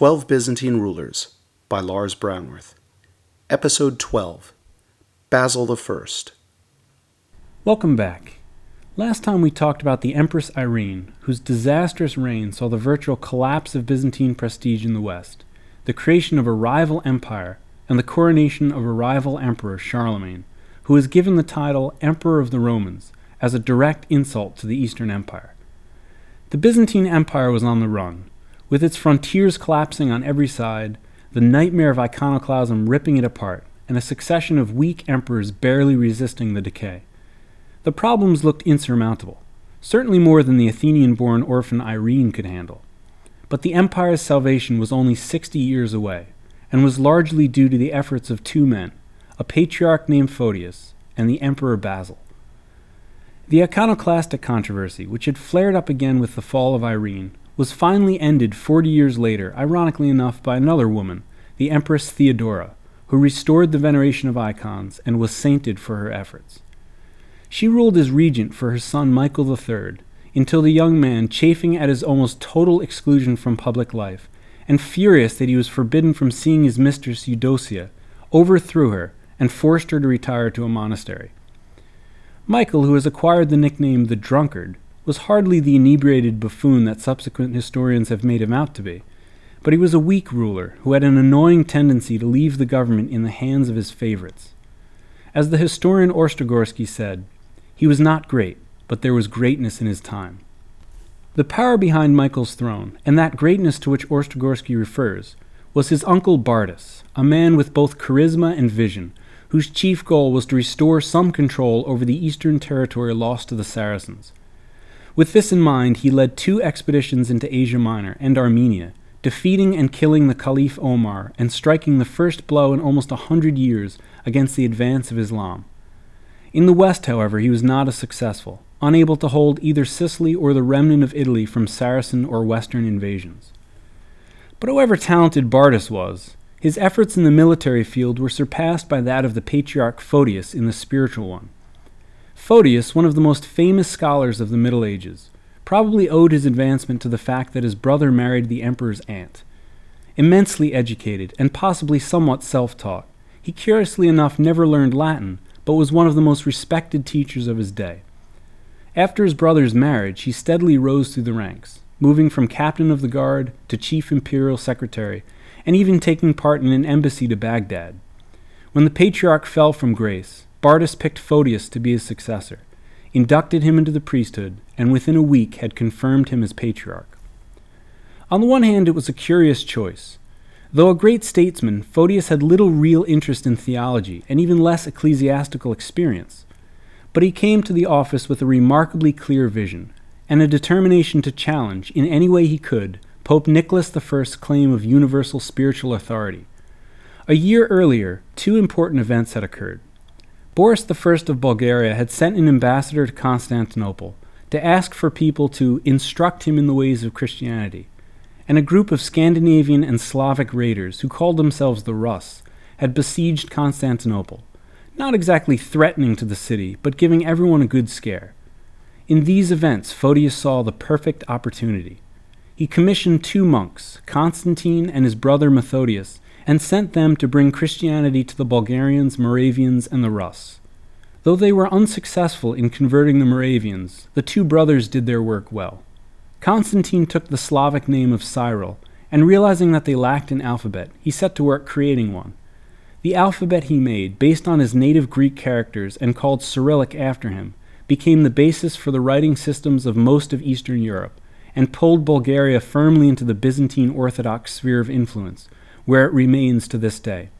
Twelve Byzantine Rulers by Lars Brownworth. Episode 12 Basil I. Welcome back. Last time we talked about the Empress Irene, whose disastrous reign saw the virtual collapse of Byzantine prestige in the West, the creation of a rival empire, and the coronation of a rival emperor, Charlemagne, who was given the title Emperor of the Romans as a direct insult to the Eastern Empire. The Byzantine Empire was on the run, with its frontiers collapsing on every side, the nightmare of iconoclasm ripping it apart, and a succession of weak emperors barely resisting the decay. The problems looked insurmountable, certainly more than the Athenian born orphan Irene could handle. But the empire's salvation was only 60 years away, and was largely due to the efforts of two men, a patriarch named Photius and the emperor Basil. The iconoclastic controversy, which had flared up again with the fall of Irene, was finally ended 40 years later, ironically enough, by another woman, the Empress Theodora, who restored the veneration of icons and was sainted for her efforts. She ruled as regent for her son Michael III until the young man, chafing at his almost total exclusion from public life, and furious that he was forbidden from seeing his mistress Eudocia, overthrew her and forced her to retire to a monastery. Michael, who has acquired the nickname the Drunkard, was hardly the inebriated buffoon that subsequent historians have made him out to be, but he was a weak ruler who had an annoying tendency to leave the government in the hands of his favorites. As the historian Ostrogorsky said, he was not great, but there was greatness in his time. The power behind Michael's throne, and that greatness to which Ostrogorsky refers, was his uncle Bardas, a man with both charisma and vision, whose chief goal was to restore some control over the eastern territory lost to the Saracens. With this in mind, he led two expeditions into Asia Minor and Armenia, defeating and killing the Caliph Omar and striking the first blow in almost a hundred years against the advance of Islam. In the west, however, he was not as successful, unable to hold either Sicily or the remnant of Italy from Saracen or Western invasions. But however talented Bardas was, his efforts in the military field were surpassed by that of the patriarch Photius in the spiritual one. Photius, one of the most famous scholars of the Middle Ages, probably owed his advancement to the fact that his brother married the emperor's aunt. Immensely educated and possibly somewhat self taught, he curiously enough never learned Latin, but was one of the most respected teachers of his day. After his brother's marriage, he steadily rose through the ranks, moving from captain of the guard to chief imperial secretary, and even taking part in an embassy to Baghdad. When the patriarch fell from grace, Bardas picked Photius to be his successor, inducted him into the priesthood, and within a week had confirmed him as patriarch. On the one hand, it was a curious choice. Though a great statesman, Photius had little real interest in theology and even less ecclesiastical experience. But he came to the office with a remarkably clear vision and a determination to challenge, in any way he could, Pope Nicholas I's claim of universal spiritual authority. A year earlier, two important events had occurred. Boris I of Bulgaria had sent an ambassador to Constantinople to ask for people to instruct him in the ways of Christianity, and a group of Scandinavian and Slavic raiders who called themselves the Rus had besieged Constantinople, not exactly threatening to the city, but giving everyone a good scare. In these events, Photius saw the perfect opportunity. He commissioned two monks, Constantine and his brother Methodius, and sent them to bring Christianity to the Bulgarians, Moravians, and the Rus. Though they were unsuccessful in converting the Moravians, the two brothers did their work well. Constantine took the Slavic name of Cyril, and realizing that they lacked an alphabet, he set to work creating one. The alphabet he made, based on his native Greek characters and called Cyrillic after him, became the basis for the writing systems of most of Eastern Europe, and pulled Bulgaria firmly into the Byzantine Orthodox sphere of influence, where it remains to this day.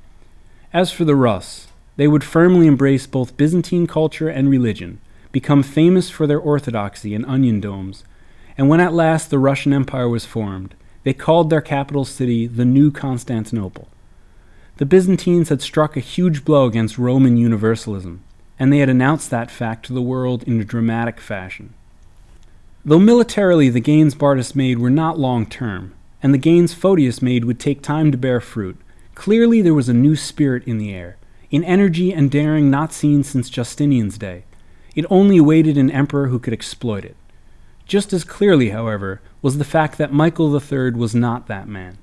As for the Rus, they would firmly embrace both Byzantine culture and religion, become famous for their orthodoxy and onion domes, and when at last the Russian Empire was formed, they called their capital city the New Constantinople. The Byzantines had struck a huge blow against Roman Universalism, and they had announced that fact to the world in a dramatic fashion. Though militarily the gains Bardas made were not long term, and the gains Photius made would take time to bear fruit. Clearly, there was a new spirit in the air, in energy and daring not seen since Justinian's day. It only awaited an emperor who could exploit it. Just as clearly, however, was the fact that Michael III was not that man.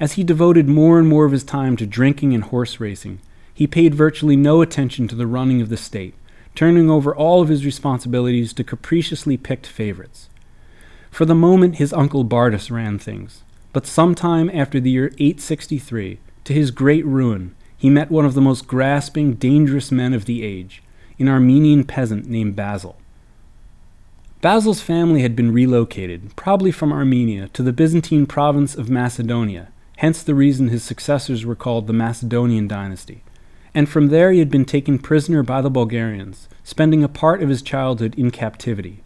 As he devoted more and more of his time to drinking and horse racing, he paid virtually no attention to the running of the state, turning over all of his responsibilities to capriciously picked favorites. For the moment, his uncle Bardas ran things, but sometime after the year 863, to his great ruin, he met one of the most grasping, dangerous men of the age, an Armenian peasant named Basil. Basil's family had been relocated, probably from Armenia, to the Byzantine province of Macedonia, hence the reason his successors were called the Macedonian dynasty. And from there he had been taken prisoner by the Bulgarians, spending a part of his childhood in captivity.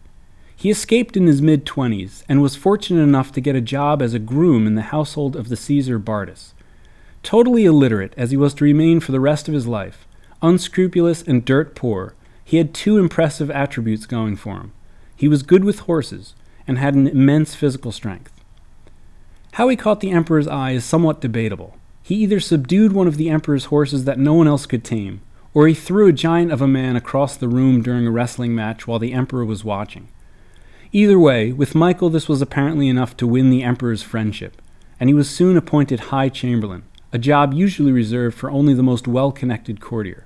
He escaped in his mid twenties and was fortunate enough to get a job as a groom in the household of the Caesar Bardas. Totally illiterate as he was to remain for the rest of his life, unscrupulous and dirt poor, he had two impressive attributes going for him. He was good with horses and had an immense physical strength. How he caught the emperor's eye is somewhat debatable. He either subdued one of the emperor's horses that no one else could tame, or he threw a giant of a man across the room during a wrestling match while the emperor was watching. Either way, with Michael this was apparently enough to win the emperor's friendship, and he was soon appointed High Chamberlain, a job usually reserved for only the most well connected courtier.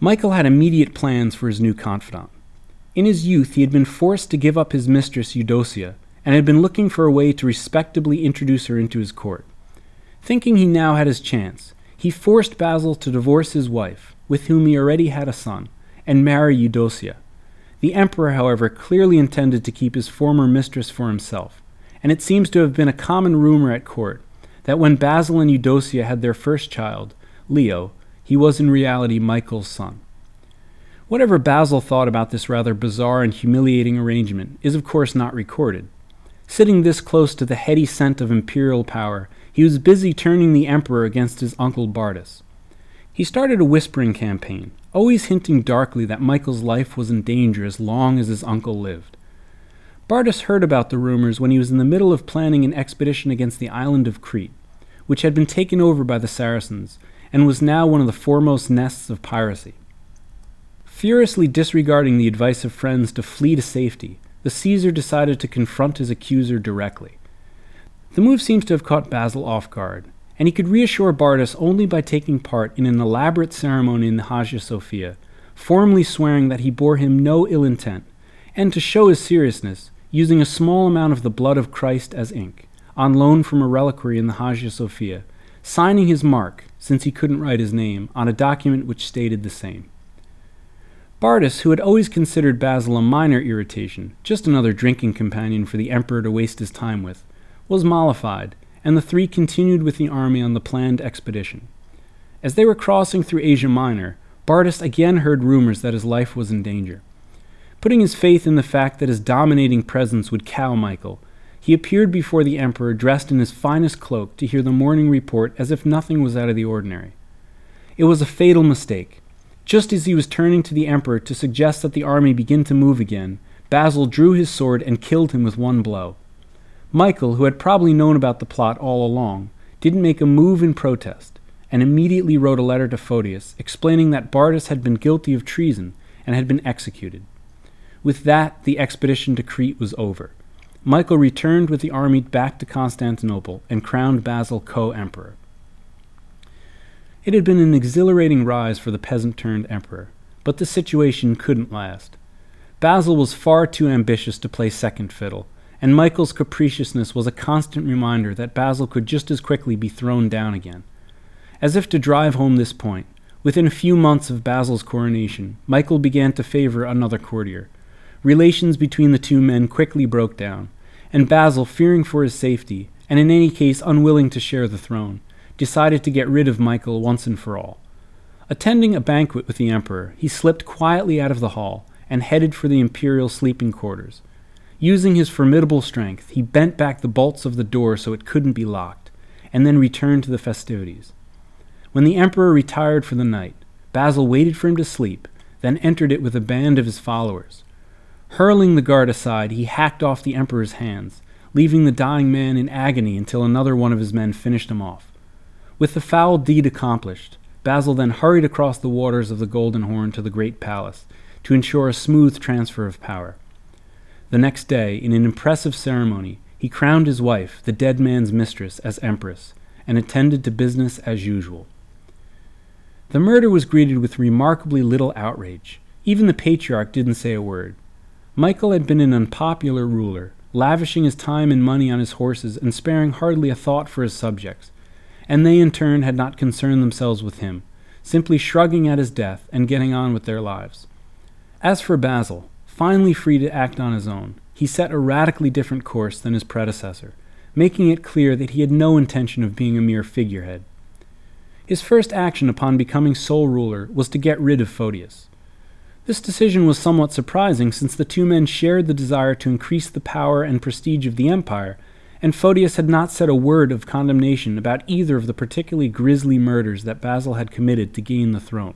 Michael had immediate plans for his new confidant. In his youth, he had been forced to give up his mistress Eudocia and had been looking for a way to respectably introduce her into his court. Thinking he now had his chance, he forced Basil to divorce his wife, with whom he already had a son, and marry Eudocia. The emperor, however, clearly intended to keep his former mistress for himself, and it seems to have been a common rumor at court that when Basil and Eudocia had their first child, Leo, he was in reality Michael's son. Whatever Basil thought about this rather bizarre and humiliating arrangement is, of course, not recorded. Sitting this close to the heady scent of imperial power, he was busy turning the emperor against his uncle Bardas. He started a whispering campaign, always hinting darkly that Michael's life was in danger as long as his uncle lived. Bardas heard about the rumors when he was in the middle of planning an expedition against the island of Crete, which had been taken over by the Saracens and was now one of the foremost nests of piracy. Furiously disregarding the advice of friends to flee to safety, the Caesar decided to confront his accuser directly. The move seems to have caught Basil off guard, and he could reassure Bardas only by taking part in an elaborate ceremony in the Hagia Sophia, formally swearing that he bore him no ill intent, and to show his seriousness, using a small amount of the blood of Christ as ink, on loan from a reliquary in the Hagia Sophia, signing his mark, since he couldn't write his name, on a document which stated the same. Bardas, who had always considered Basil a minor irritation, just another drinking companion for the emperor to waste his time with, was mollified, and the three continued with the army on the planned expedition. As they were crossing through Asia Minor, Bardas again heard rumors that his life was in danger. Putting his faith in the fact that his dominating presence would cow Michael, he appeared before the emperor dressed in his finest cloak to hear the morning report as if nothing was out of the ordinary. It was a fatal mistake. Just as he was turning to the emperor to suggest that the army begin to move again, Basil drew his sword and killed him with one blow. Michael, who had probably known about the plot all along, didn't make a move in protest, and immediately wrote a letter to Photius explaining that Bardas had been guilty of treason and had been executed. With that, the expedition to Crete was over. Michael returned with the army back to Constantinople and crowned Basil co emperor. It had been an exhilarating rise for the peasant turned emperor, but the situation couldn't last. Basil was far too ambitious to play second fiddle, and Michael's capriciousness was a constant reminder that Basil could just as quickly be thrown down again. As if to drive home this point, within a few months of Basil's coronation, Michael began to favor another courtier. Relations between the two men quickly broke down, and Basil, fearing for his safety, and in any case unwilling to share the throne, decided to get rid of Michael once and for all. Attending a banquet with the emperor, he slipped quietly out of the hall and headed for the imperial sleeping quarters. Using his formidable strength, he bent back the bolts of the door so it couldn't be locked, and then returned to the festivities. When the emperor retired for the night, Basil waited for him to sleep, then entered it with a band of his followers. Hurling the guard aside, he hacked off the emperor's hands, leaving the dying man in agony until another one of his men finished him off. With the foul deed accomplished, Basil then hurried across the waters of the Golden Horn to the great palace to ensure a smooth transfer of power. The next day, in an impressive ceremony, he crowned his wife, the dead man's mistress, as empress, and attended to business as usual. The murder was greeted with remarkably little outrage. Even the patriarch didn't say a word. Michael had been an unpopular ruler, lavishing his time and money on his horses and sparing hardly a thought for his subjects, and they in turn had not concerned themselves with him, simply shrugging at his death and getting on with their lives. As for Basil, finally free to act on his own, he set a radically different course than his predecessor, making it clear that he had no intention of being a mere figurehead. His first action upon becoming sole ruler was to get rid of Photius. This decision was somewhat surprising since the two men shared the desire to increase the power and prestige of the empire, and Photius had not said a word of condemnation about either of the particularly grisly murders that Basil had committed to gain the throne.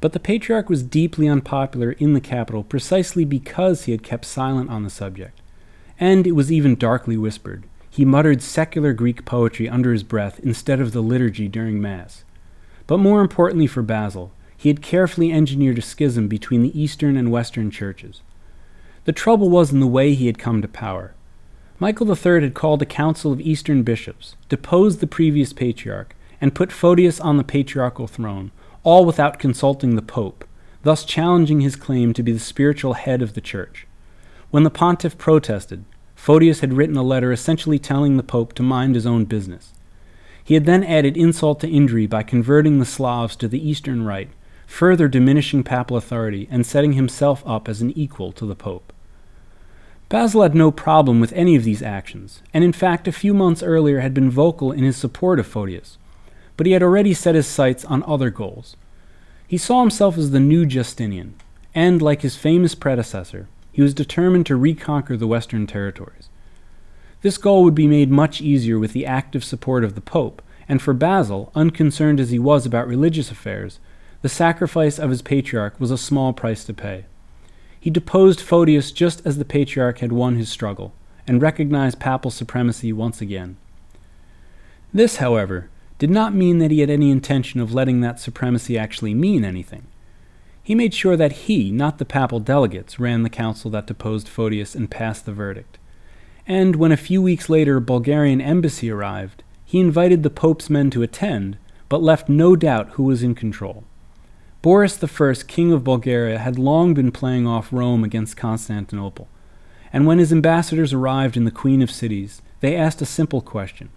But the patriarch was deeply unpopular in the capital precisely because he had kept silent on the subject. And it was even darkly whispered. He muttered secular Greek poetry under his breath instead of the liturgy during Mass. But more importantly for Basil, he had carefully engineered a schism between the Eastern and Western churches. The trouble was in the way he had come to power. Michael III had called a council of Eastern bishops, deposed the previous patriarch, and put Photius on the patriarchal throne, all without consulting the Pope, thus challenging his claim to be the spiritual head of the Church. When the pontiff protested, Photius had written a letter essentially telling the Pope to mind his own business. He had then added insult to injury by converting the Slavs to the Eastern Rite further diminishing papal authority and setting himself up as an equal to the Pope. Basil had no problem with any of these actions, and in fact, a few months earlier had been vocal in his support of Photius, but he had already set his sights on other goals. He saw himself as the new Justinian, and, like his famous predecessor, he was determined to reconquer the Western territories. This goal would be made much easier with the active support of the Pope, and for Basil, unconcerned as he was about religious affairs, the sacrifice of his patriarch was a small price to pay. He deposed Photius just as the patriarch had won his struggle, and recognized papal supremacy once again. This, however, did not mean that he had any intention of letting that supremacy actually mean anything. He made sure that he, not the papal delegates, ran the council that deposed Photius and passed the verdict. And when a few weeks later a Bulgarian embassy arrived, he invited the Pope's men to attend, but left no doubt who was in control. Boris I, King of Bulgaria, had long been playing off Rome against Constantinople, and when his ambassadors arrived in the Queen of Cities, they asked a simple question.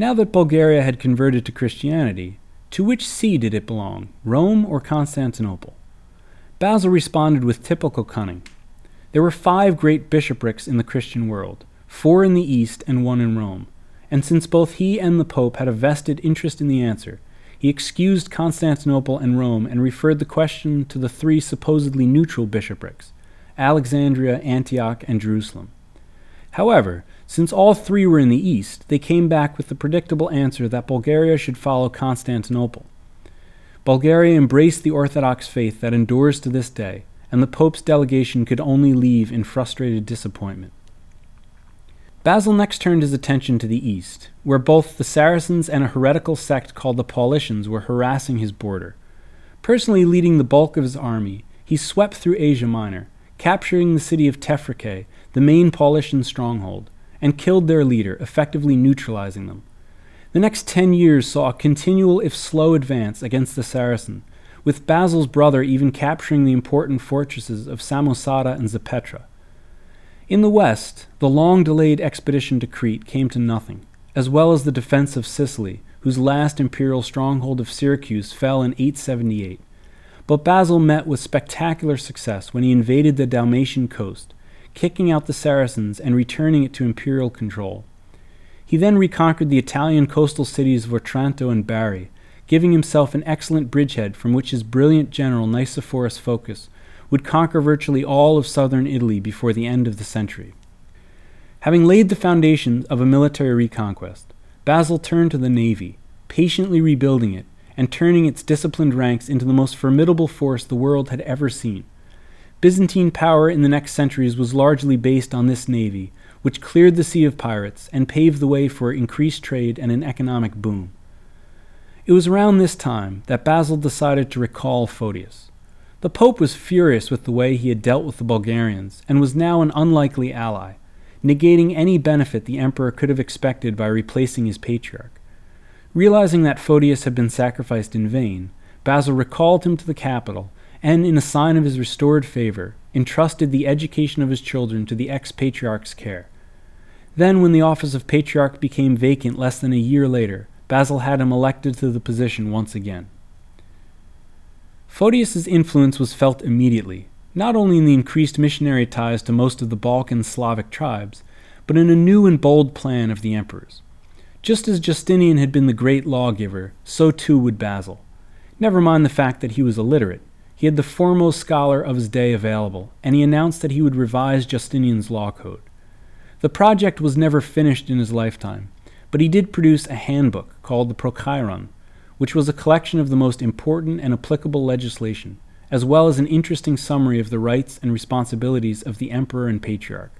Now that Bulgaria had converted to Christianity, to which see did it belong, Rome or Constantinople? Basil responded with typical cunning. There were five great bishoprics in the Christian world, four in the East and one in Rome, and since both he and the Pope had a vested interest in the answer, he excused Constantinople and Rome and referred the question to the three supposedly neutral bishoprics Alexandria, Antioch, and Jerusalem. However, since all three were in the east, they came back with the predictable answer that Bulgaria should follow Constantinople. Bulgaria embraced the Orthodox faith that endures to this day, and the Pope's delegation could only leave in frustrated disappointment. Basil next turned his attention to the east, where both the Saracens and a heretical sect called the Paulicians were harassing his border. Personally leading the bulk of his army, he swept through Asia Minor, capturing the city of Tefrike, the main Paulician stronghold, and killed their leader, effectively neutralizing them. The next ten years saw a continual, if slow, advance against the Saracen, with Basil's brother even capturing the important fortresses of Samosata and Zepetra. In the west, the long delayed expedition to Crete came to nothing, as well as the defense of Sicily, whose last imperial stronghold of Syracuse fell in 878. But Basil met with spectacular success when he invaded the Dalmatian coast, kicking out the Saracens and returning it to imperial control. He then reconquered the Italian coastal cities of Otranto and Bari, giving himself an excellent bridgehead from which his brilliant general Nicephorus Phocas would conquer virtually all of southern Italy before the end of the century. Having laid the foundations of a military reconquest, Basil turned to the navy, patiently rebuilding it and turning its disciplined ranks into the most formidable force the world had ever seen. Byzantine power in the next centuries was largely based on this navy, which cleared the sea of pirates and paved the way for increased trade and an economic boom. It was around this time that Basil decided to recall Photius. The Pope was furious with the way he had dealt with the Bulgarians and was now an unlikely ally. negating any benefit the emperor could have expected by replacing his patriarch. Realizing that Photius had been sacrificed in vain, Basil recalled him to the capital and, in a sign of his restored favor, entrusted the education of his children to the ex patriarch's care. Then, when the office of patriarch became vacant less than a year later, Basil had him elected to the position once again. Photius's influence was felt immediately, not only in the increased missionary ties to most of the Balkan Slavic tribes, but in a new and bold plan of the emperor's. Just as Justinian had been the great lawgiver, so too would Basil. Never mind the fact that he was illiterate. He had the foremost scholar of his day available, and he announced that he would revise Justinian's law code. The project was never finished in his lifetime, but he did produce a handbook called the Prochiron, which was a collection of the most important and applicable legislation, as well as an interesting summary of the rights and responsibilities of the emperor and patriarch.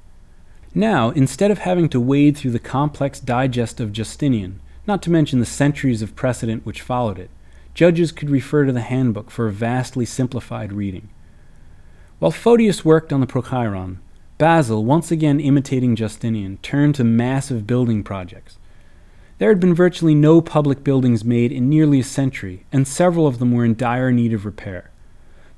Now, instead of having to wade through the complex digest of Justinian, not to mention the centuries of precedent which followed it, judges could refer to the handbook for a vastly simplified reading. While Photius worked on the Prochiron, Basil, once again imitating Justinian, turned to massive building projects. There had been virtually no public buildings made in nearly a century, and several of them were in dire need of repair.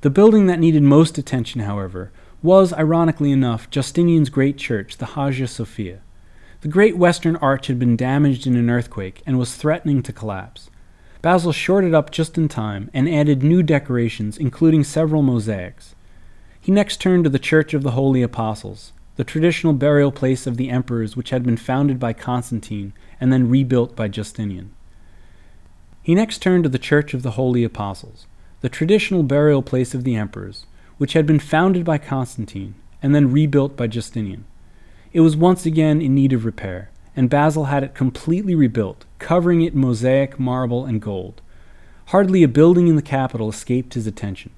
The building that needed most attention, however, was, ironically enough, Justinian's great church, the Hagia Sophia. The great western arch had been damaged in an earthquake and was threatening to collapse. Basil shored it up just in time and added new decorations, including several mosaics. He next turned to the Church of the Holy Apostles, the traditional burial place of the emperors which had been founded by Constantine and then rebuilt by Justinian. He next turned to the Church of the Holy Apostles, the traditional burial place of the emperors, which had been founded by Constantine and then rebuilt by Justinian. It was once again in need of repair, and Basil had it completely rebuilt, covering it in mosaic, marble, and gold. Hardly a building in the capital escaped his attention.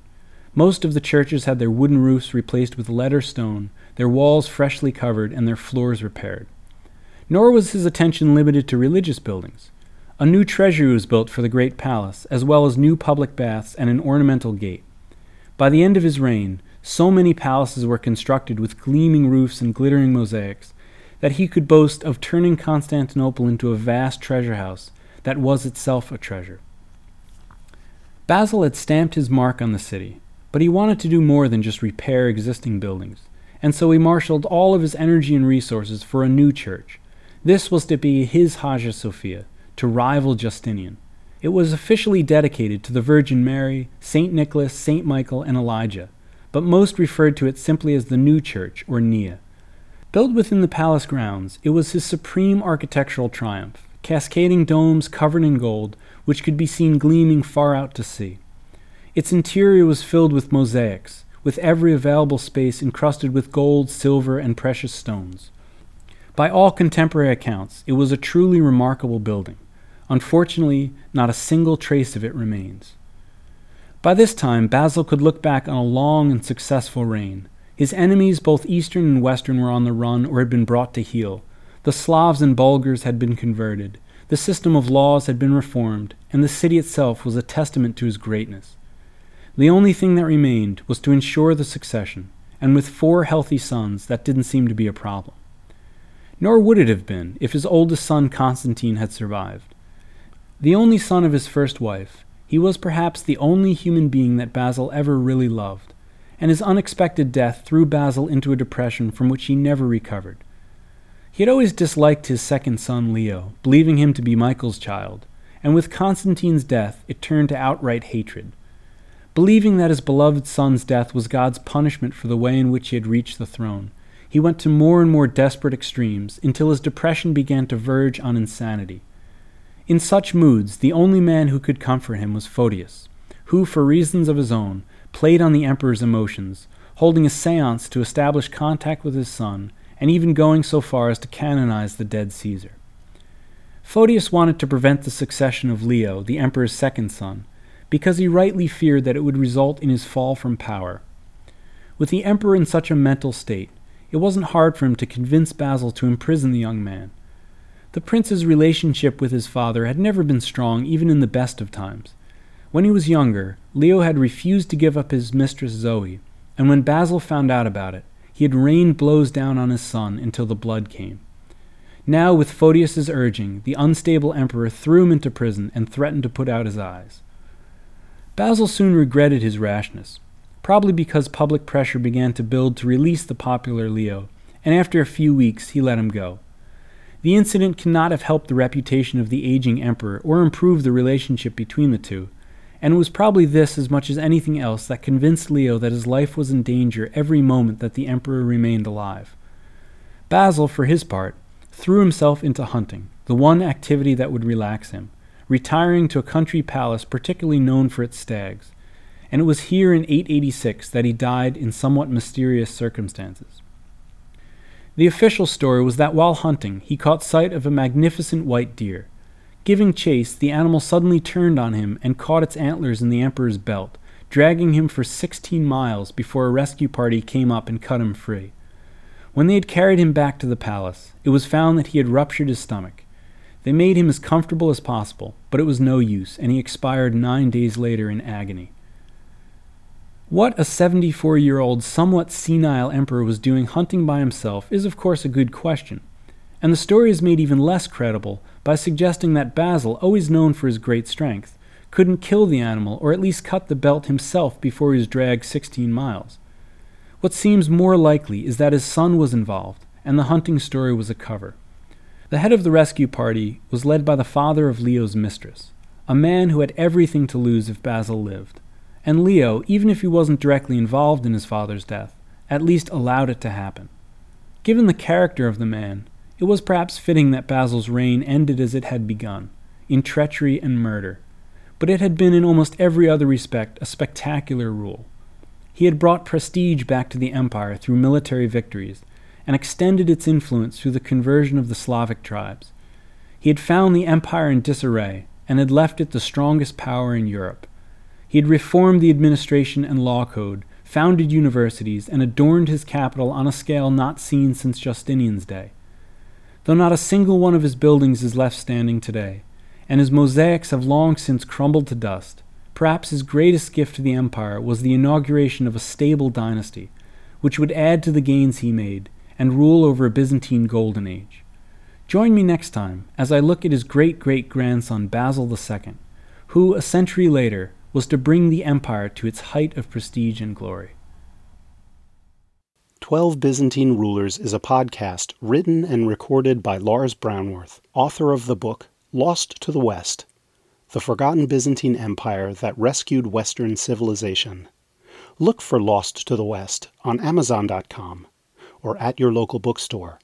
Most of the churches had their wooden roofs replaced with lead or stone, their walls freshly covered, and their floors repaired. Nor was his attention limited to religious buildings. A new treasury was built for the great palace, as well as new public baths and an ornamental gate. By the end of his reign, so many palaces were constructed with gleaming roofs and glittering mosaics that he could boast of turning Constantinople into a vast treasure house that was itself a treasure. Basil had stamped his mark on the city, but he wanted to do more than just repair existing buildings, and so he marshaled all of his energy and resources for a new church. This was to be his Hagia Sophia, to rival Justinian. It was officially dedicated to the Virgin Mary, St. Nicholas, St. Michael, and Elijah, but most referred to it simply as the New Church, or Nea. Built within the palace grounds, it was his supreme architectural triumph, cascading domes covered in gold, which could be seen gleaming far out to sea. Its interior was filled with mosaics, with every available space encrusted with gold, silver, and precious stones. By all contemporary accounts, it was a truly remarkable building. Unfortunately, not a single trace of it remains. By this time, Basil could look back on a long and successful reign. His enemies, both Eastern and Western, were on the run or had been brought to heel. The Slavs and Bulgars had been converted. The system of laws had been reformed, and the city itself was a testament to his greatness. The only thing that remained was to ensure the succession, and with four healthy sons, that didn't seem to be a problem. Nor would it have been if his oldest son Constantine had survived. The only son of his first wife, he was perhaps the only human being that Basil ever really loved, and his unexpected death threw Basil into a depression from which he never recovered. He had always disliked his second son Leo, believing him to be Michael's child, and with Constantine's death it turned to outright hatred. Believing that his beloved son's death was God's punishment for the way in which he had reached the throne, he went to more and more desperate extremes until his depression began to verge on insanity. In such moods, the only man who could comfort him was Photius, who, for reasons of his own, played on the emperor's emotions, holding a seance to establish contact with his son, and even going so far as to canonize the dead Caesar. Photius wanted to prevent the succession of Leo, the emperor's second son, because he rightly feared that it would result in his fall from power. With the emperor in such a mental state, it wasn't hard for him to convince Basil to imprison the young man, the prince's relationship with his father had never been strong even in the best of times. When he was younger, Leo had refused to give up his mistress Zoe, and when Basil found out about it, he had rained blows down on his son until the blood came. Now, with Photius's urging, the unstable emperor threw him into prison and threatened to put out his eyes. Basil soon regretted his rashness, probably because public pressure began to build to release the popular Leo, and after a few weeks he let him go. The incident cannot have helped the reputation of the aging emperor or improved the relationship between the two, and it was probably this as much as anything else that convinced Leo that his life was in danger every moment that the emperor remained alive. Basil, for his part, threw himself into hunting, the one activity that would relax him, retiring to a country palace particularly known for its stags, and it was here in 886 that he died in somewhat mysterious circumstances. The official story was that while hunting, he caught sight of a magnificent white deer. Giving chase, the animal suddenly turned on him and caught its antlers in the emperor's belt, dragging him for sixteen miles before a rescue party came up and cut him free. When they had carried him back to the palace, it was found that he had ruptured his stomach. They made him as comfortable as possible, but it was no use, and he expired nine days later in agony. What a 74 year old, somewhat senile emperor was doing hunting by himself is, of course, a good question. And the story is made even less credible by suggesting that Basil, always known for his great strength, couldn't kill the animal or at least cut the belt himself before he was dragged 16 miles. What seems more likely is that his son was involved, and the hunting story was a cover. The head of the rescue party was led by the father of Leo's mistress, a man who had everything to lose if Basil lived. And Leo, even if he wasn't directly involved in his father's death, at least allowed it to happen. Given the character of the man, it was perhaps fitting that Basil's reign ended as it had begun, in treachery and murder. But it had been in almost every other respect a spectacular rule. He had brought prestige back to the empire through military victories, and extended its influence through the conversion of the Slavic tribes. He had found the empire in disarray, and had left it the strongest power in Europe. He had reformed the administration and law code, founded universities, and adorned his capital on a scale not seen since Justinian's day. Though not a single one of his buildings is left standing today, and his mosaics have long since crumbled to dust, perhaps his greatest gift to the empire was the inauguration of a stable dynasty, which would add to the gains he made and rule over a Byzantine golden age. Join me next time as I look at his great great grandson Basil II, who, a century later, was to bring the empire to its height of prestige and glory. Twelve Byzantine Rulers is a podcast written and recorded by Lars Brownworth, author of the book Lost to the West The Forgotten Byzantine Empire That Rescued Western Civilization. Look for Lost to the West on Amazon.com or at your local bookstore.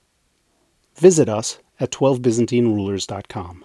Visit us at 12byzantinerulers.com.